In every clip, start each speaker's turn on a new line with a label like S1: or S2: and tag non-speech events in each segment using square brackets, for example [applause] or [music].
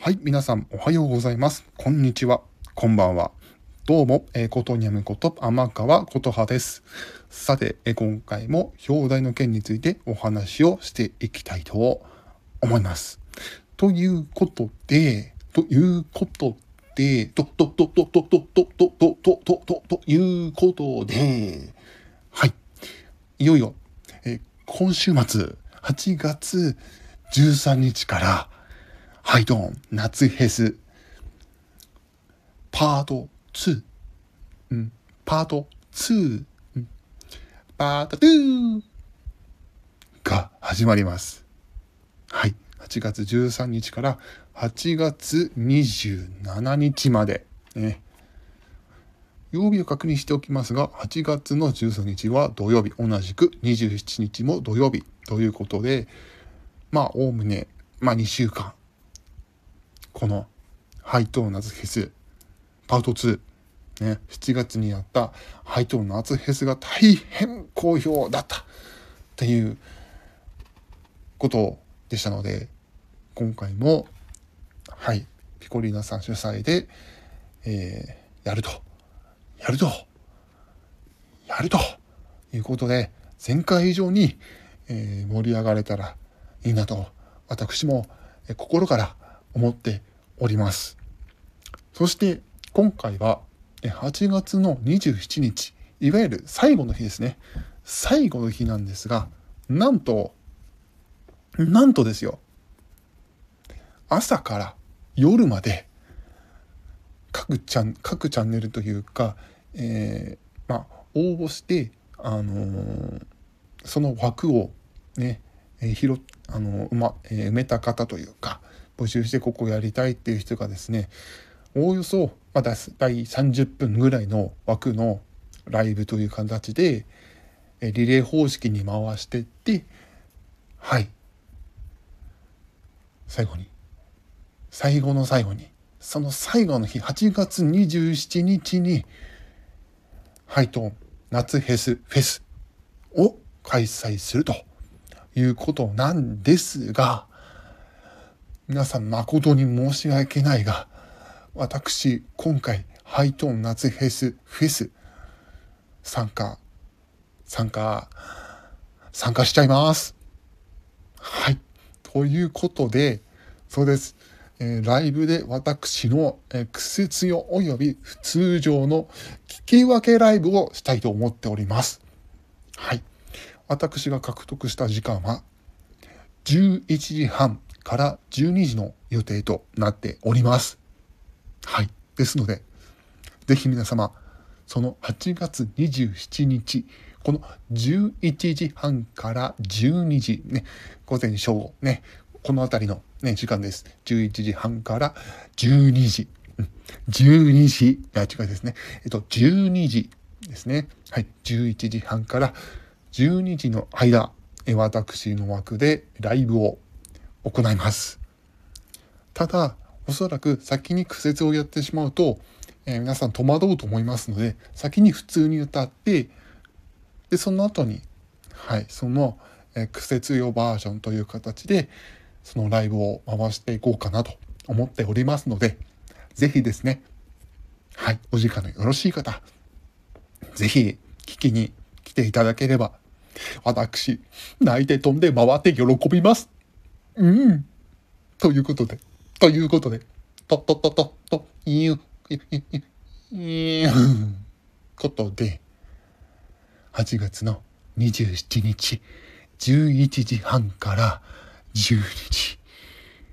S1: はい、皆さんおはようございます。こんにちは。こんばんは。どうも、えー、ことにゃむこと天川ことはです。さて、えー、今回も表題の件についてお話をしていきたいと思います。ということで、ということで、と、と、と、と、と、と、と、と、と、と、と、と、ということで、はい。いよいよ、えー、今週末、8月13日から、ハイドーン夏フェスパート2、うん、パート2、うん、パート2が始まります。はい。8月13日から8月27日まで、ね。曜日を確認しておきますが、8月の13日は土曜日、同じく27日も土曜日ということで、まあ、おおむね、まあ、2週間このハイトーン夏フェスパート2ね、7月にやったハイトーン夏フェスが大変好評だったっていうことでしたので今回もはいピコリーナさん主催で、えー、やると。やると。やると。いうことで前回以上に、えー、盛り上がれたらいいなと私もえ心から思っております。そして今回は8月の27日、いわゆる最後の日ですね。最後の日なんですが、なんと、なんとですよ。朝から夜まで各チャン各チャンネルというか、えー、まあ、応募して、あのー、その枠をね、えー、拾あのー、まえ埋めた方というか、募集してここやりたいっていう人がですねおおよそまだ第30分ぐらいの枠のライブという形でリレー方式に回してってはい。最後に。最後の最後に。その最後の日8月27日にハイトーン夏フェスフェスを開催するということなんですが皆さん誠に申し訳ないが、私、今回、ハイトーン夏フェス、フェス、参加、参加、参加しちゃいます。はい。ということで、そうです。えー、ライブで私の、えー、苦節用及び通常の聞き分けライブをしたいと思っております。はい。私が獲得した時間は11時半から12時の予定となっております。はい。ですので、ぜひ皆様、その8月27日、この11時半から12時、ね、午前正午、ね、この辺りの、ね、時間です。11時半から12時。12時、あ、違いですね。えっと、12時ですね。はい。11時半から12時の間、私の枠でライブを行います。ただ、おそらく先に苦節をやってしまうと、えー、皆さん戸惑うと思いますので、先に普通に歌って、で、その後に、はい、その、えー、苦節用バージョンという形で、そのライブを回していこうかなと思っておりますので、ぜひですね、はい、お時間のよろしい方、ぜひ聞きに来ていただければ、私、泣いて飛んで回って喜びます。うん。ということで、ということで、とととと、という、いうことで、8月の27日、11時半から12時、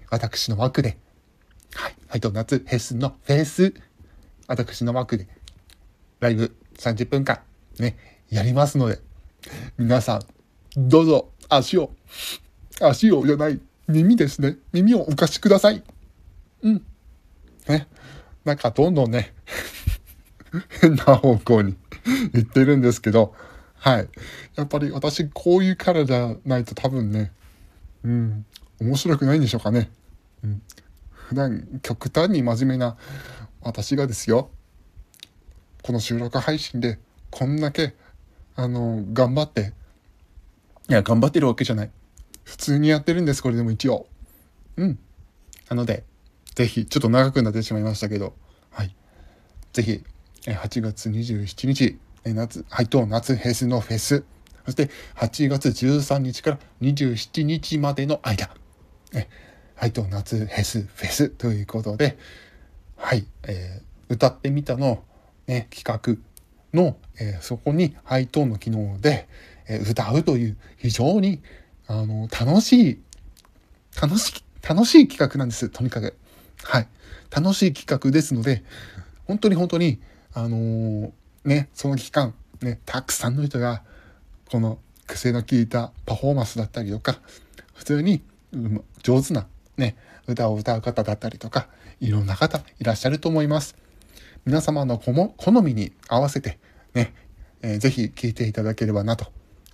S1: 私の枠で、はい、はいと夏フェスのフェス、私の枠で、ライブ30分間、ね、やりますので、皆さん、どうぞ足を、足をじゃない、耳ですね。耳をお貸しください。うん。ね。なんかどんどんね、[laughs] 変な方向に [laughs] 行ってるんですけど、はい。やっぱり私こういうキャラじゃないと多分ね、うん、面白くないんでしょうかね。うん。普段極端に真面目な私がですよ、この収録配信でこんだけ、あの、頑張って、いや、頑張ってるわけじゃない。普通にやってるんです、これでも一応。うん。なので、ぜひ、ちょっと長くなってしまいましたけど、はい。ぜひ、8月27日、夏、ハイトーン夏フェスのフェス、そして8月13日から27日までの間、ハイトーン夏フェスフェスということで、はい、えー、歌ってみたの、ね、企画の、えー、そこにハイトーンの機能で、えー、歌うという非常にあの楽しい楽しい楽しい企画なんですとにかく。はい。楽しい企画ですので本当に本当にあのー、ねその期間ねたくさんの人がこの癖の効いたパフォーマンスだったりとか普通に、うん、上手なね歌を歌う方だったりとかいろんな方いらっしゃると思います。皆様の好みに合わせてね、えー、ぜひ聴いていただければなと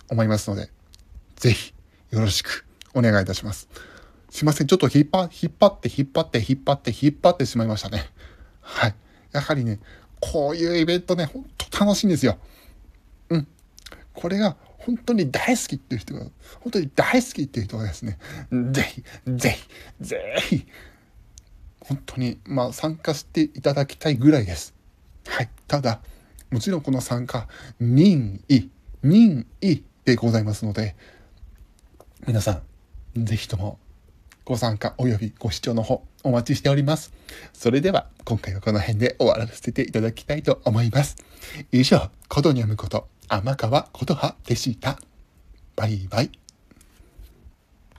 S1: 思いますので、ぜひ。よろしくお願いいたします。すいません。ちょっと引っ張引っ張って引っ張って引っ張って引っ張ってしまいましたね。はい。やはりね、こういうイベントね、ほんと楽しいんですよ。うん。これが本当に大好きっていう人が、本当に大好きっていう人がですね、ぜひ、ぜひ、ぜひ、本当に、まあ、参加していただきたいぐらいです。はい。ただ、もちろんこの参加、任意、任意でございますので、皆さん、ぜひともご参加及びご視聴の方お待ちしております。それでは今回はこの辺で終わらせていただきたいと思います。以上、コドニャムこと天川琴葉でした。バイバイ。